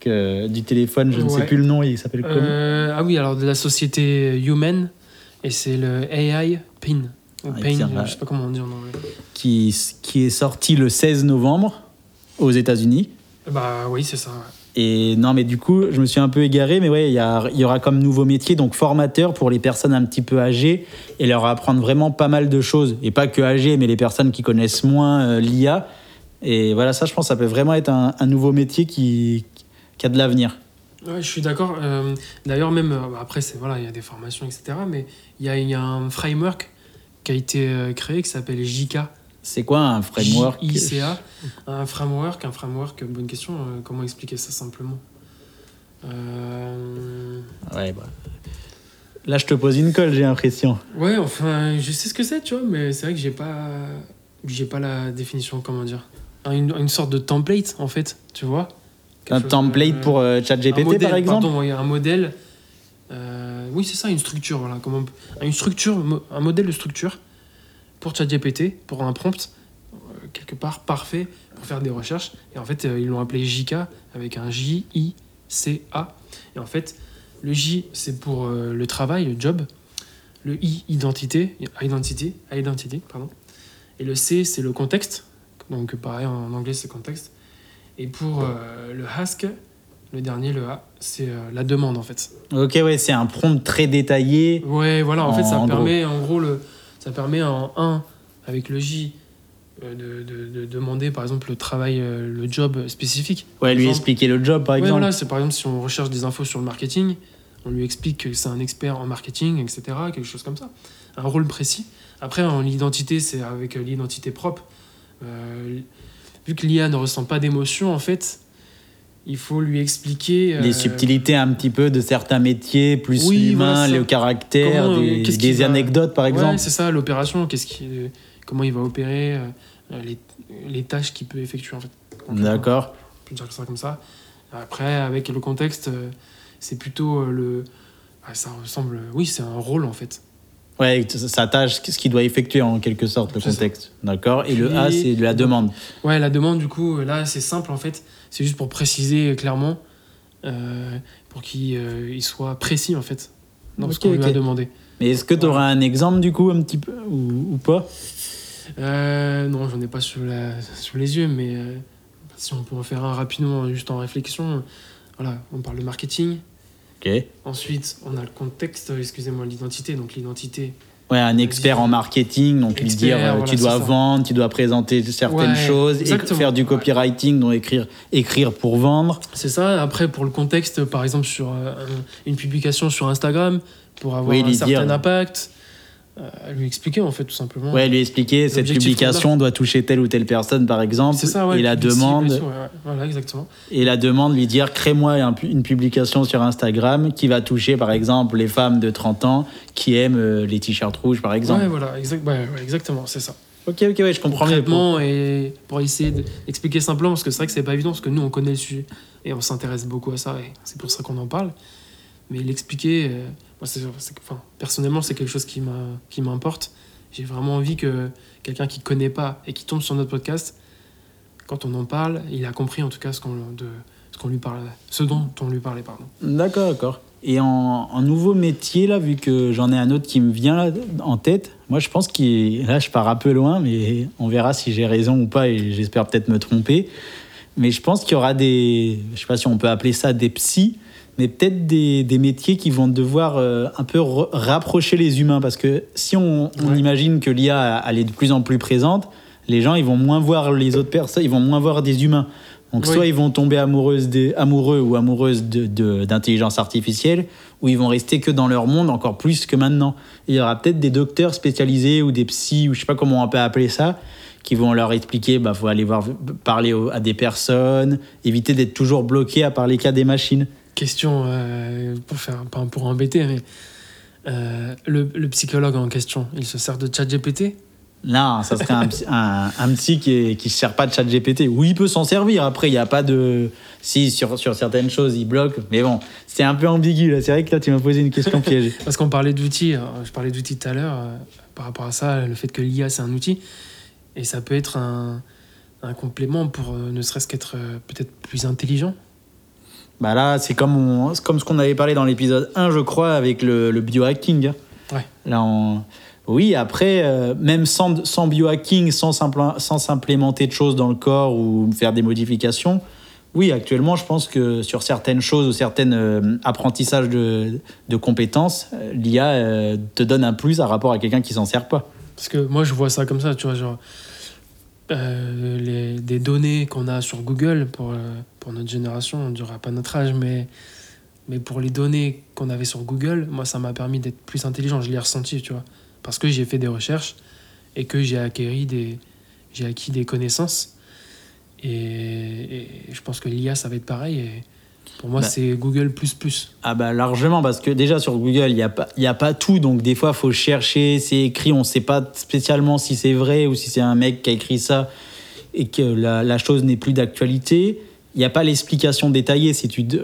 que du téléphone, je ne sais plus le nom, il s'appelle comment Euh, ah oui, alors de la société Human, et c'est le AI PIN. Ou Ah, Pain, bah. je sais pas comment on dit en anglais. qui, qui est sorti le 16 novembre aux États-Unis. Bah oui, c'est ça. ouais. Et non, mais du coup, je me suis un peu égaré, mais ouais, il y, aura comme nouveau métier, donc formateur pour les personnes un petit peu âgées et leur apprendre vraiment pas mal de choses. Et pas que âgées, mais les personnes qui connaissent moins euh, l'IA. Et voilà, ça, je pense, ça peut vraiment être un, nouveau métier qui, a de l'avenir. Ouais, je suis d'accord. Euh, D'ailleurs, même euh, après, c'est voilà, il y a des formations, etc. Mais il y a, un framework qui a été créé qui s'appelle JK. C'est quoi un framework J-I-C-A. Un framework, un framework. Bonne question. euh, comment expliquer ça simplement Euh, Ouais, bah. Là, je te pose une colle, j'ai l'impression. Ouais, enfin, je sais ce que c'est, tu vois, mais c'est vrai que j'ai pas, j'ai pas la définition. Comment dire une, une sorte de template, en fait, tu vois. Quelque Un chose, template euh, pour euh, un ChatGPT, modèle, par exemple Pardon, un modèle. oui, c'est ça, une structure. Voilà, comment on peut- une structure, un modèle de structure pour ChatGPT, pour un prompt, euh, quelque part parfait pour faire des recherches. Et en fait, euh, ils l'ont appelé JK avec un J-I-C-A. Et en fait, le J, c'est pour euh, le travail, le job. Le I, identité, identity, identity, pardon. Et le C, c'est le contexte. Donc, pareil, en anglais, c'est contexte. Et pour euh, le ask, le dernier, le A, c'est euh, la demande en fait. Ok, ouais, c'est un prompt très détaillé. Ouais, voilà, en, fait, ça En gros. permet, en gros, le, ça permet en 1, avec le J, euh, de, de- de demander par exemple le travail, euh, le job spécifique. Ouais, lui exemple- expliquer le job, par Ouais, exemple. voilà, c'est par exemple si on recherche des infos sur le marketing, on lui explique que c'est un expert en marketing, etc., quelque chose comme ça. Un rôle précis. Après, en l'identité, c'est avec euh, l'identité propre. Euh, vu que l'IA ne ressent pas d'émotion, en fait, il faut lui expliquer. Les euh, subtilités un petit peu de certains métiers, plus Oui, l'humain, voilà, le caractère, Comment, des, va- anecdotes, par Ouais, exemple. c'est ça, l'opération, qu'est-ce qui, euh, comment il va opérer, euh, les, les tâches qu'il peut effectuer, en fait. D'accord. On peut dire ça comme ça. Après, avec le contexte, c'est plutôt le. ah, ça ressemble. Oui, c'est un rôle en fait. Ouais, sa tâche, ce qu'il doit effectuer en quelque sorte, le contexte. D'accord. Et le A, c'est la demande. Ouais, la demande, du coup, là, c'est simple en fait. C'est juste pour préciser euh, clairement, euh, pour qu'il euh, il soit précis en fait, dans ce qu'on lui a demandé. Mais est-ce que tu auras un exemple, du coup, un petit peu, ou, ou pas? Euh, non, j'en ai pas sous, la, sous les yeux, mais euh, si on peut en faire un rapidement, juste en réflexion. Voilà, on parle de marketing. Ok. Ensuite, on a le contexte, excusez-moi, l'identité. Donc l'identité, Ouais, un expert en marketing, donc lui dire euh, voilà, tu dois vendre, tu dois présenter certaines Ouais, choses, et faire du copywriting, donc écrire, écrire pour vendre. C'est ça. Après, pour le contexte, par exemple, sur euh, un- une publication sur Instagram, pour avoir Oui, un certain dire- impact, euh, lui expliquer, en fait, tout simplement. Ouais, lui expliquer cette publication doit toucher telle ou telle personne, par exemple. C'est ça, ouais. et la demande, ouais, ouais. Voilà, exactement. et la demande, lui dire crée-moi une publication sur Instagram qui va toucher, par exemple, les femmes de 30 ans qui aiment euh, les t-shirts rouges, par exemple. Ouais, voilà, exact, exactement, c'est ça. Ok, ok, ouais, je comprends mieux. Concrètement, et pour essayer d'expliquer simplement, parce que c'est vrai que c'est pas évident, parce que nous, on connaît le sujet, et on s'intéresse beaucoup à ça, et c'est pour ça qu'on en parle. Mais l'expliquer, euh, personnellement, c'est quelque chose qui, m'importe. J'ai vraiment envie que quelqu'un qui connaît pas et qui tombe sur notre podcast, quand on en parle, il a compris en tout cas ce qu'on, lui parle, ce dont on lui parlait, pardon. D'accord, d'accord. Et en, nouveau métier, là, vu que j'en ai un autre qui me vient en tête, moi je pense qu'il. Là, je pars un peu loin, mais on verra si j'ai raison ou pas, et j'espère peut-être me tromper. Mais je pense qu'il y aura des. Je sais pas si on peut appeler ça des psys, mais peut-être des, des métiers qui vont devoir euh, un peu rapprocher les humains. Parce que si on, on Ouais. imagine que l'IA elle est de plus en plus présente, les gens ils vont moins voir les autres personnes, ils vont moins voir des humains. Donc Oui. soit ils vont tomber amoureuses des, amoureux ou amoureuses de- de- d'intelligence artificielle, ou ils vont rester que dans leur monde encore plus que maintenant. Il y aura peut-être des docteurs spécialisés ou des psys, ou je sais pas comment on peut appeler ça, qui vont leur expliquer, bah faut aller voir, parler à des personnes, éviter d'être toujours bloqué à parler qu'à des machines. Question euh, pour faire, pas pour embêter, mais euh, le, le psychologue en question, il se sert de ChatGPT? Non, ça serait un, un, un psy qui ne se sert pas de chat GPT. Oui, il peut s'en servir. Après, il n'y a pas de. Si, sur, sur certaines choses, il bloque. Mais bon, c'est un peu ambigu. C'est vrai que là, tu m'as posé une question piège. Parce qu'on parlait d'outils, euh, je parlais d'outils tout à l'heure, euh, par rapport à ça, le fait que l'IA c'est un outil, et ça peut être un, un complément pour euh, ne serait-ce qu'être euh, peut-être plus intelligent. Bah là, c'est comme, on- comme ce qu'on avait parlé dans l'épisode 1, je crois, avec le, le biohacking. Ouais. Là, on- Oui, après, euh, même sans, sans biohacking, sans, sans s'implémenter de choses dans le corps ou faire des modifications, oui, actuellement, je pense que sur certaines choses ou certains apprentissages de, de compétences, l'IA te donne un plus à rapport à quelqu'un qui s'en sert pas. Parce que moi je vois ça comme ça, tu vois, genre euh, les, des données qu'on a sur Google pour, euh, pour notre génération, on ne dira pas notre âge, mais, mais pour les données qu'on avait sur Google, moi ça m'a permis d'être plus intelligent, je l'ai ressenti, tu vois. Parce que j'ai fait des recherches et que j'ai acquis des, j'ai acquis des connaissances. Et, je pense que l'IA ça va être pareil. Pour moi Bah. c'est Google plus plus. Ah bah largement, parce que déjà sur Google, il n'y a, pas- il y a pas tout, donc des fois, il faut chercher, c'est écrit, on ne sait pas spécialement si c'est vrai ou si c'est un mec qui a écrit ça. et que la, la chose n'est plus d'actualité, il n'y a pas l'explication détaillée. Si tu, tu,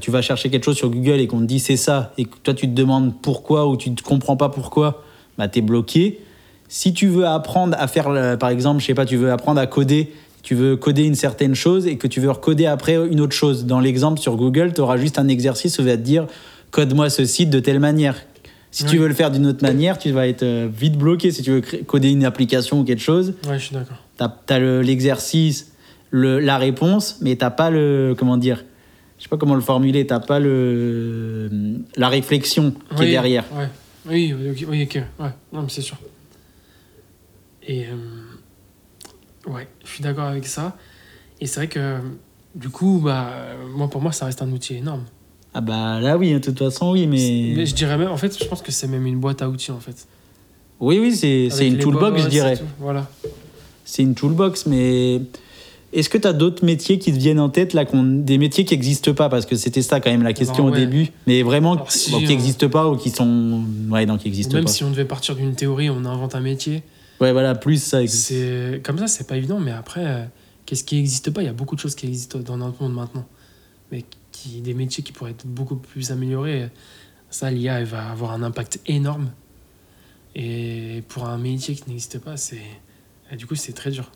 tu vas chercher quelque chose sur Google et qu'on te dit c'est ça, et que toi tu te demandes pourquoi ou tu ne comprends pas pourquoi, bah, tu es bloqué. Si tu veux apprendre à faire, le- par exemple, je sais pas, tu veux apprendre à coder, tu veux coder une certaine chose et que tu veux recoder après une autre chose. Dans l'exemple sur Google, tu auras juste un exercice où il va te dire code-moi ce site de telle manière. Si tu veux le faire d'une autre manière, tu vas être euh, vite bloqué. Si tu veux coder une application ou quelque chose, Ouais, je suis d'accord. tu as, l'exercice, le, la réponse, mais t'as pas le. Comment dire Je sais pas comment le formuler, t'as pas le, la réflexion qui Oui, est derrière. Ouais. Oui, oui, ok, oui, ok. Ouais, non, mais c'est sûr. Et. euh, ouais, je suis d'accord avec ça. Et c'est vrai que, du coup, bah, moi, pour moi, ça reste un outil énorme. Ah bah là, oui, de toute façon, oui, mais. Mais je dirais même, en fait, je pense que c'est même une boîte à outils, en fait. Oui, oui, c'est c'est une toolbox, je dirais. tout, Voilà. C'est une toolbox, mais. Est-ce que tu as d'autres métiers qui te viennent en tête, là, qu'on- des métiers qui n'existent pas? Parce que c'était ça quand même la question Alors, au début. Mais vraiment, Alors, si, bon, qui n'existent pas ou qui sont. Ouais, non, qui n'existent même pas. si on devait partir d'une théorie, on invente un métier. Ouais, voilà, plus ça existe. Comme ça, c'est pas évident, mais après, euh, qu'est-ce qui n'existe pas? Il y a beaucoup de choses qui existent dans notre monde maintenant, mais qui des métiers qui pourraient être beaucoup plus améliorés. Ça, l'IA, elle va avoir un impact énorme. Et pour un métier qui n'existe pas, c'est du coup, c'est très dur.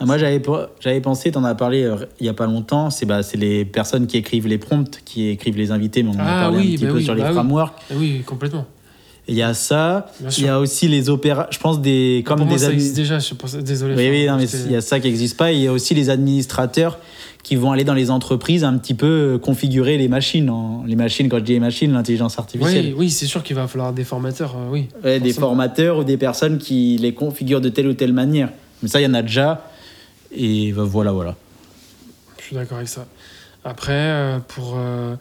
Ah, Moi, j'avais j'avais pensé, t'en as parlé euh, il y a pas longtemps, c'est bah, c'est les personnes qui écrivent les prompts, qui écrivent les invités, mais on en a Ah parlé oui, un petit bah peu oui, sur les bah frameworks. Et oui, complètement. Il y a ça, il y a aussi les opéras, je pense des comme pour moi, des ça existe déjà. Je pense, désolé. Oui, oui, non, mais il y a ça qui n'existe pas. Il y a aussi les administrateurs qui vont aller dans les entreprises un petit peu euh, configurer les machines. en- Les machines, quand je dis les machines, l'intelligence artificielle. Oui, oui, c'est sûr qu'il va falloir des formateurs. euh, oui. Ouais, des formateurs ou des personnes qui les configurent de telle ou telle manière. Mais ça, il y en a déjà. Et bah, voilà, voilà. Je suis d'accord avec ça. Après, euh, pour euh,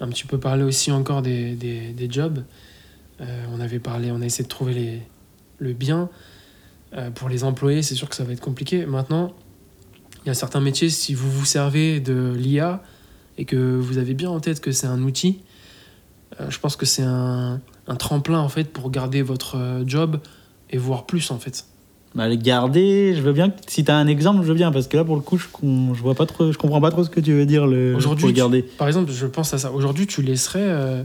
un petit peu parler aussi encore des, des, des jobs, on avait parlé, on a essayé de trouver les, le bien. Euh, pour les employés, c'est sûr que ça va être compliqué. Maintenant, il y a certains métiers, si vous vous servez de l'IA et que vous avez bien en tête que c'est un outil, euh, je pense que c'est un, un tremplin en fait pour garder votre euh, job et voir plus en fait. Bah, le garder, je veux bien. Si tu as un exemple, je veux bien. Parce que là, pour le coup, je, je vois pas trop, je comprends pas trop ce que tu veux dire. Le, Aujourd'hui, pour le tu- garder. Par exemple, je pense à ça. Aujourd'hui, tu laisserais euh,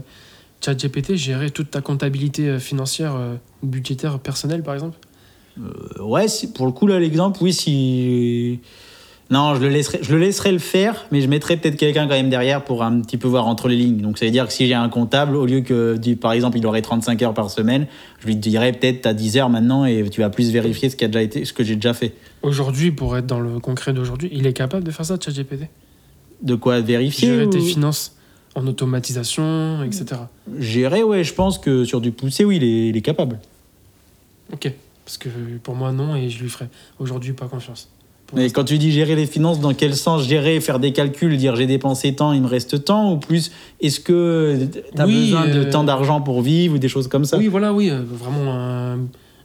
ChatGPT gérer toute ta comptabilité euh, financière euh, ou budgétaire personnelle, par exemple? Euh, ouais, si- pour le coup, là, l'exemple, oui, si. Non, je le, laisserai, je le laisserai le faire, mais je mettrai peut-être quelqu'un quand même derrière pour un petit peu voir entre les lignes. Donc, ça veut dire que si j'ai un comptable, au lieu que, du- par exemple, il aurait 35 heures par semaine, je lui dirais peut-être t'as 10 heures maintenant et tu vas plus vérifier ce, qui a déjà été, ce que j'ai déjà fait. Aujourd'hui, pour être dans le concret d'aujourd'hui, il est capable de faire ça, ChatGPT? De quoi vérifier Gérer ou- tes finances en automatisation, etc. Gérer, ouais, je pense que sur du poussé, oui, il est, il est capable. Ok. Parce que pour moi, non, et je lui ferai aujourd'hui pas confiance. Mais quand tu dis gérer les finances, dans quel sens gérer, faire des calculs, dire j'ai dépensé tant, il me reste tant, ou plus est-ce que tu as Oui, besoin de euh, tant d'argent pour vivre ou des choses comme ça? Oui, voilà, oui, euh, vraiment un-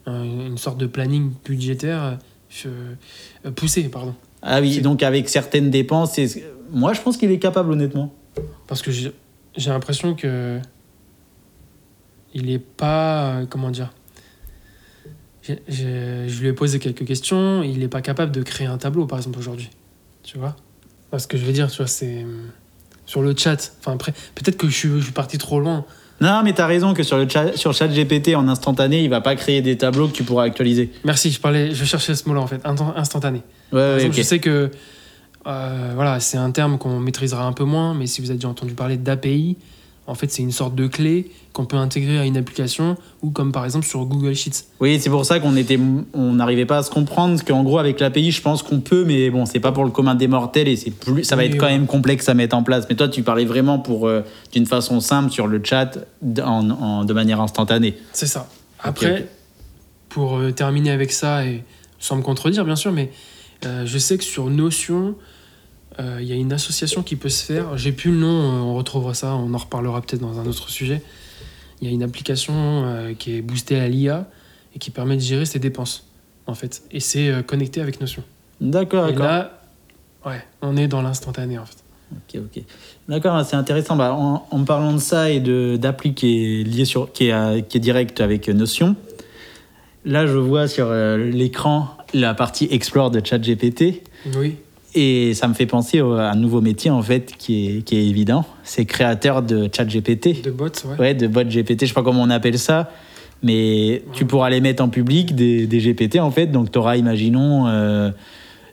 un- une sorte de planning budgétaire euh, poussé, pardon. Ah oui, donc avec certaines dépenses, moi je pense qu'il est capable honnêtement. Parce que j'ai l'impression que. Il est pas. Comment dire J'ai- j'ai- Je lui ai posé quelques questions. Il n'est pas capable de créer un tableau, par exemple, aujourd'hui. Tu vois? Parce que je vais dire, tu vois, c'est. Sur le chat. Enfin, après, peut-être que je suis, je suis parti trop loin. Non, mais t'as raison que sur le chat, sur ChatGPT en instantané, il va pas créer des tableaux que tu pourras actualiser. Merci, je parlais, je cherchais ce mot-là, en fait. Instantané. Ouais, ouais, exemple, je sais que euh, voilà, c'est un terme qu'on maîtrisera un peu moins, mais si vous avez déjà entendu parler d'API, en fait, c'est une sorte de clé qu'on peut intégrer à une application ou comme par exemple sur Google Sheets. Oui, c'est pour ça qu'on était, on n'arrivait pas à se comprendre, parce qu'en gros avec l'API, je pense qu'on peut, mais bon, c'est pas pour le commun des mortels et c'est plus, ça va Oui, être quand ouais. même complexe à mettre en place. Mais toi, tu parlais vraiment pour euh, d'une façon simple sur le chat, en, en- de manière instantanée. C'est ça. Après, pour euh, terminer avec ça, et sans me contredire bien sûr, mais euh, je sais que sur Notion, euh, il y a une association qui peut se faire. J'ai plus le nom, euh, on retrouvera ça, on en reparlera peut-être dans un autre sujet. Il y a une application euh, qui est boostée à l'IA et qui permet de gérer ses dépenses, en fait. Et c'est euh, connecté avec Notion. D'accord, Et d'accord. là, ouais, on est dans l'instantané, en fait. Ok, ok. D'accord, c'est intéressant. Bah, en, en parlant de ça et d'appli qui est lié sur, qui est, qui est direct avec Notion, là je vois sur l'écran la partie Explore de ChatGPT. Oui. Et ça me fait penser à un nouveau métier, en fait, qui est, qui est évident. C'est créateur de chat GPT. De bots, ouais. Ouais, de bots GPT, je sais pas comment on appelle ça, mais tu pourras les mettre en public, des, des GPT en fait. Donc tu auras, imaginons, euh,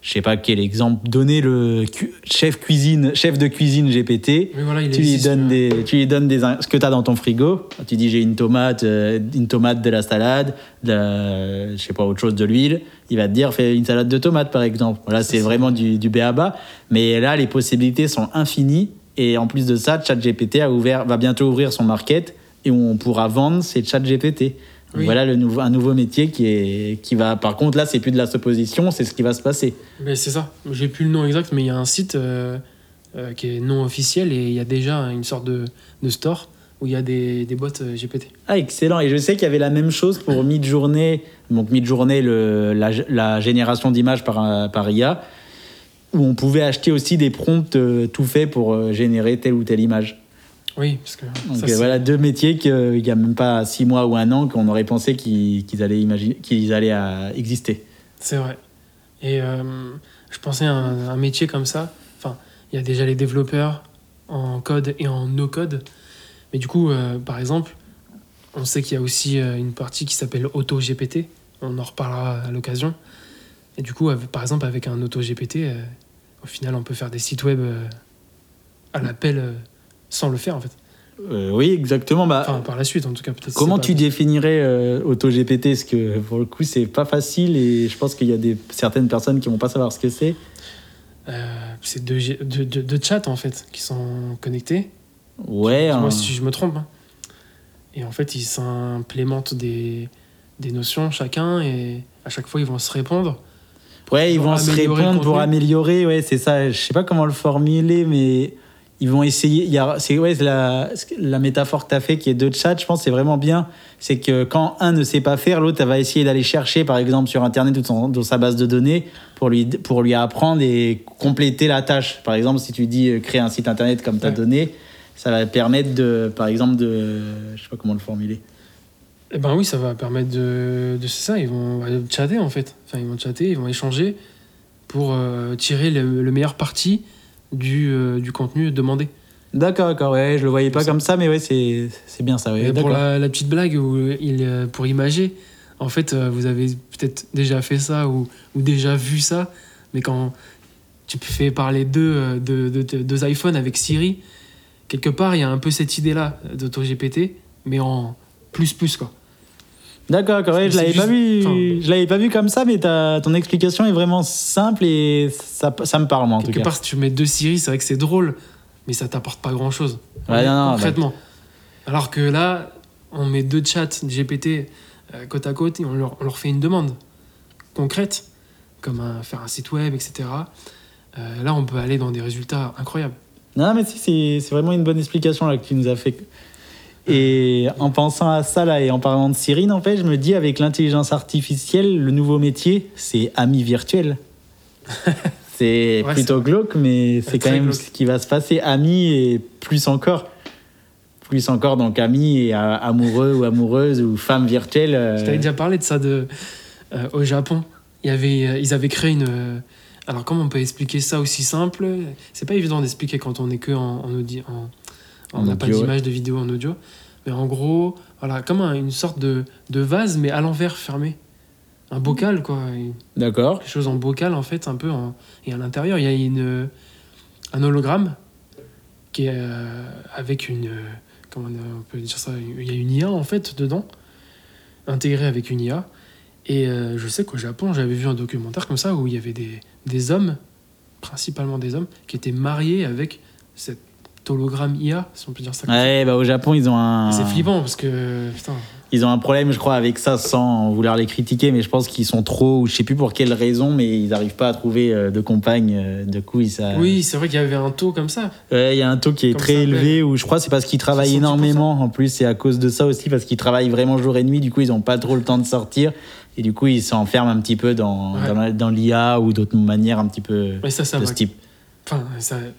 je sais pas quel exemple, donner le cu- chef, cuisine, chef de cuisine GPT. Voilà, Tu lui, donnes des, tu lui donnes des, ce que tu as dans ton frigo. Tu dis j'ai une tomate, euh, une tomate, de la salade, de la- je sais pas, autre chose, de l'huile. Il va te dire fais une salade de tomates par exemple. Voilà, c'est vraiment du, du béaba. Mais là, les possibilités sont infinies. Et en plus de ça, ChatGPT a ouvert, va bientôt ouvrir son market et on pourra vendre ses ChatGPT. Donc Oui. Voilà le nouveau, un nouveau métier qui, est, qui va. Par contre, là, c'est plus de la supposition, c'est ce qui va se passer. Mais c'est ça. J'ai plus le nom exact, mais il y a un site euh, euh, qui est non officiel et il y a déjà une sorte de, de store où il y a des, des bots euh, GPT. Ah, excellent. Et je sais qu'il y avait la même chose pour Midjourney. Donc, Midjourney, le, la, la génération d'images par, par IA, où on pouvait acheter aussi des prompts tout faits pour générer telle ou telle image. Oui, parce que Donc, ça, euh, voilà deux métiers qu'il n'y a même pas six mois ou un an qu'on aurait pensé qu'ils allaient, imaginer, qu'ils allaient euh, exister. c'est vrai. Et euh, je pensais à un, un métier comme ça. Enfin, il y a déjà les développeurs en code et en no-code. Mais du coup, euh, par exemple, on sait qu'il y a aussi euh, une partie qui s'appelle AutoGPT. On en reparlera à l'occasion. Et du coup, avec- par exemple, avec un AutoGPT, euh, au final, on peut faire des sites web euh, à l'appel euh, sans le faire, en fait. Euh, oui, exactement. Bah, Enfin, par la suite, en tout cas, peut-être. comment tu pas- définirais euh, AutoGPT Parce que pour le coup, c'est pas facile et je pense qu'il y a des, certaines personnes qui vont pas savoir ce que c'est. Euh, C'est deux, G- deux, deux- deux chats, en fait, qui sont connectés. Ouais, un- si je me trompe. hein. Et en fait, ils s'implémentent des, des notions chacun et à chaque fois, ils vont se répondre. Ouais, ils vont se répondre pour améliorer. Ouais, c'est ça. Je sais pas comment le formuler, mais ils vont essayer. Il y a, c'est ouais, la, la métaphore que tu as fait qui est deux chats. Je pense c'est vraiment bien. C'est que quand un ne sait pas faire, l'autre va essayer d'aller chercher, par exemple, sur Internet ou dans sa base de données pour lui, pour lui apprendre et compléter la tâche. Par exemple, si tu dis euh, créer un site Internet comme tu as Ouais. donné, ça va permettre de, par exemple, de. Je sais pas comment le formuler. Eh ben oui, ça va permettre de. de c'est ça, ils vont chatter en fait. Enfin, ils vont chatter, ils vont échanger pour euh, tirer le, le meilleur parti du, euh, du contenu demandé. D'accord, d'accord. Ouais, je le voyais pas Comme ça. mais ouais, c'est c'est bien ça. Ouais, Et pour la, la petite blague, où il, euh, pour imager, en fait, euh, vous avez peut-être déjà fait ça ou, ou déjà vu ça, mais quand tu fais parler deux, de, de- de- deux iPhones avec Siri, quelque part, il y a un peu cette idée-là d'AutoGPT, mais en plus plus quoi. D'accord. Ouais, je l'avais pas vu. enfin- je l'avais pas vu comme ça, mais ton explication est vraiment simple et ça, ça me parle moi en tout quelque cas. part, si tu mets deux Siri, c'est vrai que c'est drôle, mais ça t'apporte pas grand-chose. Ouais, non, non, concrètement. Alors que là, on met deux chats GPT euh, côte à côte et on leur, on leur fait une demande concrète, comme un- faire un site web, etc. Euh, là, on peut aller dans des résultats incroyables. Non, mais si, c'est c'est vraiment une bonne explication là que tu nous as fait. Et en pensant à ça là et en parlant de Siri, en fait, je me dis avec l'intelligence artificielle, le nouveau métier, c'est ami virtuel. c'est Ouais, plutôt glauque, mais c'est quand même glauque. ce qui va se passer. Ami et plus encore. Plus encore, donc ami et euh, amoureux ou amoureuse ou femme virtuelle. euh, Je t'avais déjà parlé de ça de, euh, au Japon. Il y avait, ils avaient créé une. alors, comment on peut expliquer ça aussi simple? C'est pas évident d'expliquer quand on est que en, en on n'a pas ouais. d'image, de vidéo en audio. Mais en gros, voilà, comme un- une sorte de, de vase, mais à l'envers fermé. Un bocal, quoi. D'accord. quelque chose en bocal en fait un peu en- et à l'intérieur il y a une un hologramme qui est euh, avec une comment on peut dire ça il y a une IA en fait dedans intégrée avec une IA et euh, je sais qu'au Japon j'avais vu un documentaire comme ça où il y avait des, des hommes principalement des hommes qui étaient mariés avec cet hologramme IA si on peut dire ça comme ça. Ouais, bah au Japon, ils ont un. C'est flippant parce que putain Ils ont un problème, je crois, avec ça sans vouloir les critiquer, mais je pense qu'ils sont trop, ou je sais plus pour quelle raison, mais ils n'arrivent pas à trouver euh, de compagne. euh, De coup, ils ça. oui c'est vrai qu'il y avait un taux comme ça Ouais, il y a un taux qui est Comme très ça, élevé, où je crois c'est parce qu'ils travaillent 70%. énormément. En plus, c'est à cause de ça aussi, parce qu'ils travaillent vraiment jour et nuit. Du coup, ils n'ont pas trop le temps de sortir. Et du coup, ils s'enferment un petit peu dans, Ouais. dans, l'IA ou d'autres manières un petit peu mais ça ça de ce type. Enfin,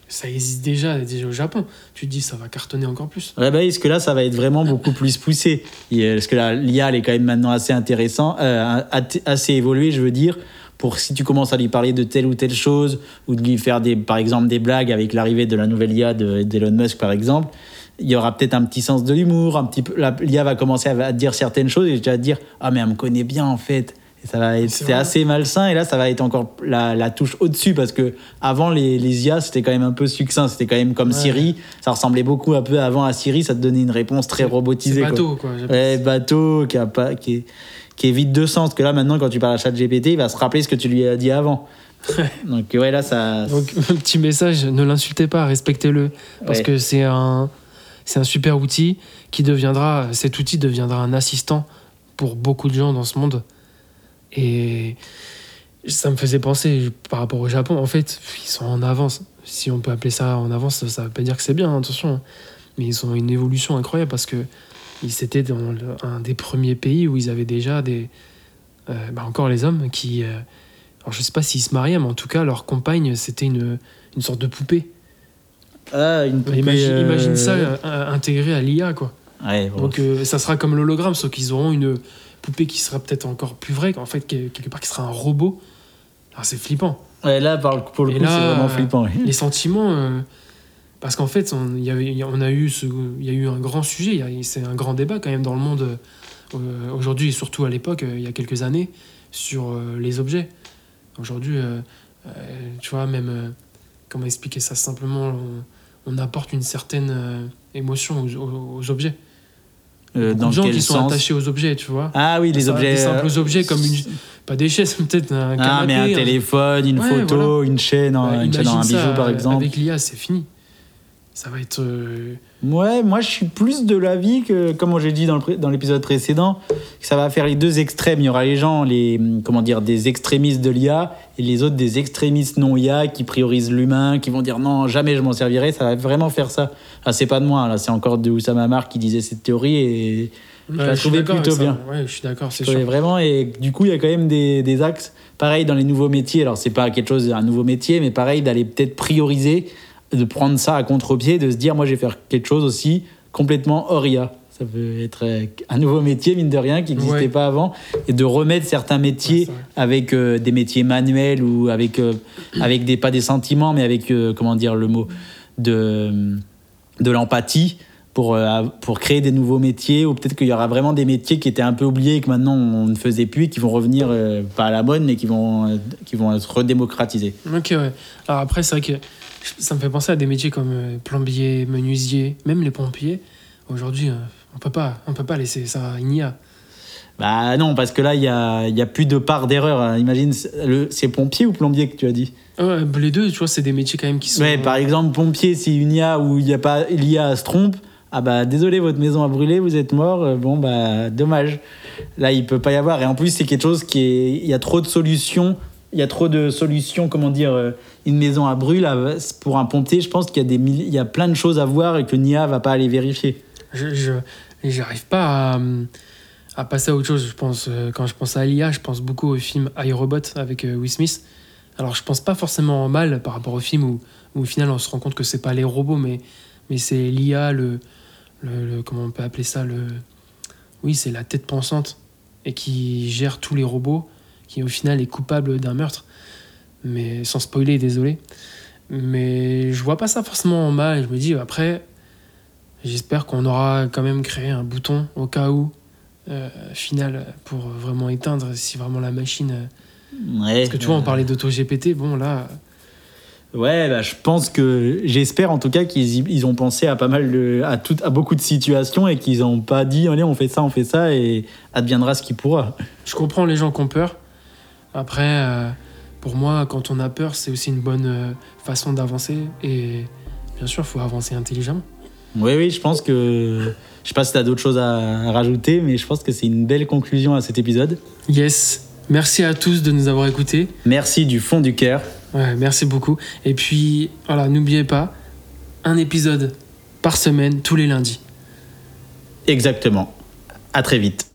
ça, existe déjà, déjà au Japon. Tu te dis, ça va cartonner encore plus. Ouais, bah, parce que là, ça va être vraiment beaucoup plus poussé. Parce que là, l'IA, elle est quand même maintenant assez intéressant, euh, assez évoluée, je veux dire, pour si tu commences à lui parler de telle ou telle chose, ou de lui faire des, par exemple des blagues avec l'arrivée de la nouvelle IA de- d'Elon Musk par exemple, il y aura peut-être un petit sens de l'humour, un petit peu, l'IA va commencer à, dire certaines choses et tu vas dire ah mais elle me connaît bien en fait. Et ça va C'est c'est assez malsain et là ça va être encore la, la touche au-dessus parce que avant les, les IA c'était quand même un peu succinct, c'était quand même comme Ouais. Siri, ça ressemblait beaucoup un peu avant à Siri, ça te donnait une réponse très C'est robotisée. quoi. bateau, quoi. j'appelle Ouais, bateau, qui, a pas, qui, est, qui est vide de sens. Parce que là, maintenant, quand tu parles à ChatGPT, il va se rappeler ce que tu lui as dit avant. Donc, ouais, là, ça. Donc, petit message, ne l'insultez pas, respectez-le. Parce Ouais. que c'est un, c'est un super outil qui deviendra, cet outil deviendra un assistant pour beaucoup de gens dans ce monde. Et ça me faisait penser par rapport au Japon, en fait, ils sont en avance. Si on peut appeler ça en avance, ça veut pas dire que c'est bien, attention. hein. Mais ils ont une évolution incroyable parce que ils étaient dans le- un des premiers pays où ils avaient déjà des. euh, bah, encore les hommes qui. euh, alors je sais pas s'ils se mariaient, mais en tout cas, leur compagne, c'était une, une sorte de poupée. Ah, une poupée, imagine, euh, imagine ça intégré à l'IA, quoi. Ouais, bon. Donc ça sera comme l'hologramme, sauf qu'ils auront une poupée qui sera peut-être encore plus vraie, en fait, que- quelque part qui sera un robot. Alors c'est flippant. Ouais, là, pour le coup, c'est vraiment euh, flippant. Les sentiments, euh, parce qu'en fait, on, il y a- on a eu ce, y a eu un grand sujet, c'est un grand débat quand même dans le monde euh, aujourd'hui et surtout à l'époque, euh, il y a quelques années, sur euh, les objets. Aujourd'hui, euh, euh, tu vois, même euh, comment expliquer ça simplement, on, on apporte une certaine euh, émotion aux, aux- aux objets. Euh, dans de gens quel qui sont attachés aux objets, tu vois. Ah oui, les Ça, objets. des simples euh, objets comme une, pas des chaises, peut-être un canapé. Ah, mais un téléphone, une Ouais, photo, une chaîne, Ouais, une chaîne un imagine bijou, par euh, exemple. Avec l'IA, c'est fini. Ça va être. euh, Ouais, moi je suis plus de l'avis que, comme j'ai dit dans le pré- dans l'épisode précédent, que ça va faire les deux extrêmes. Il y aura les gens, les, comment dire, des extrémistes de l'IA et les autres des extrémistes non IA qui priorisent l'humain, qui vont dire non, jamais je m'en servirai. Ça va vraiment faire ça. Ah, c'est pas de moi, là, c'est encore de Oussama Mar qui disait cette théorie et ouais, la je suis trouvais plutôt bien. Ouais, je suis d'accord, c'est je trouvais sûr. vraiment. Et du coup, il y a quand même des, des axes. Pareil dans les nouveaux métiers. Alors, c'est pas quelque chose, un nouveau métier, mais pareil d'aller peut-être prioriser, de prendre ça à contre-pied, de se dire, moi, je vais faire quelque chose aussi complètement hors IA. Ça peut être un nouveau métier, mine de rien, qui n'existait Ouais. pas avant, et de remettre certains métiers Ouais, avec euh, des métiers manuels ou avec, euh, avec des, pas des sentiments, mais avec, euh, comment dire le mot, de, de l'empathie pour, pour créer des nouveaux métiers, ou peut-être qu'il y aura vraiment des métiers qui étaient un peu oubliés et que maintenant on ne faisait plus, et qui vont revenir, euh, pas à la mode, mais qui vont, euh, qui vont être redémocratisés. Ok, ouais. Alors après, c'est vrai que ça me fait penser à des métiers comme euh, plombier, menuisier, même les pompiers. Aujourd'hui, euh, on peut pas, on peut pas laisser ça à une IA. Bah non, parce que là, il n'y a, il y a plus de part d'erreur. hein. Imagine, c'est pompier ou plombier que tu as dit? Ouais, les deux, tu vois, c'est des métiers quand même qui sont. Ouais, par exemple, pompier, si une IA ou il y a pas l'IA se trompe, ah bah désolé, votre maison a brûlé, vous êtes mort, euh, bon bah dommage. Là, il peut pas y avoir. Et en plus, c'est quelque chose qui est, il y a trop de solutions. Il y a trop de solutions, comment dire, euh, une maison à brûle pour un pompier. Je pense qu'il y a des, il y a plein de choses à voir et que l'IA va pas aller vérifier. Je, j'arrive pas à, à passer à autre chose. Je pense, euh, quand je pense à l'IA, je pense beaucoup au film iRobot avec euh, Will Smith. Alors, je pense pas forcément en mal par rapport au film où, où au final on se rend compte que c'est pas les robots, mais, mais c'est l'IA, le, le, le- Comment on peut appeler ça le, Oui, c'est la tête pensante et qui gère tous les robots, qui au final est coupable d'un meurtre. Mais sans spoiler, désolé. Mais je vois pas ça forcément en mal. Je me dis, après, J'espère qu'on aura quand même créé un bouton au cas où euh, final pour vraiment éteindre si vraiment la machine. euh, Ouais, Parce que tu vois, on euh, parlait d'auto-GPT, bon là, Ouais, bah, je pense que j'espère en tout cas qu'ils ils ont pensé à pas mal de, à tout, à beaucoup de situations et qu'ils n'ont pas dit allez on fait ça, on fait ça et adviendra ce qui pourra. je comprends les gens qui ont peur. Après, euh, pour moi, quand on a peur, c'est aussi une bonne euh, façon d'avancer. Et bien sûr, il faut avancer intelligemment. Oui, oui, je pense que je sais pas si tu as d'autres choses à, à rajouter, mais je pense que c'est une belle conclusion à cet épisode. Yes, merci à tous de nous avoir écoutés. Merci du fond du cœur. Ouais, merci beaucoup. Et puis, voilà, n'oubliez pas, un épisode par semaine, tous les lundis. Exactement. À très vite.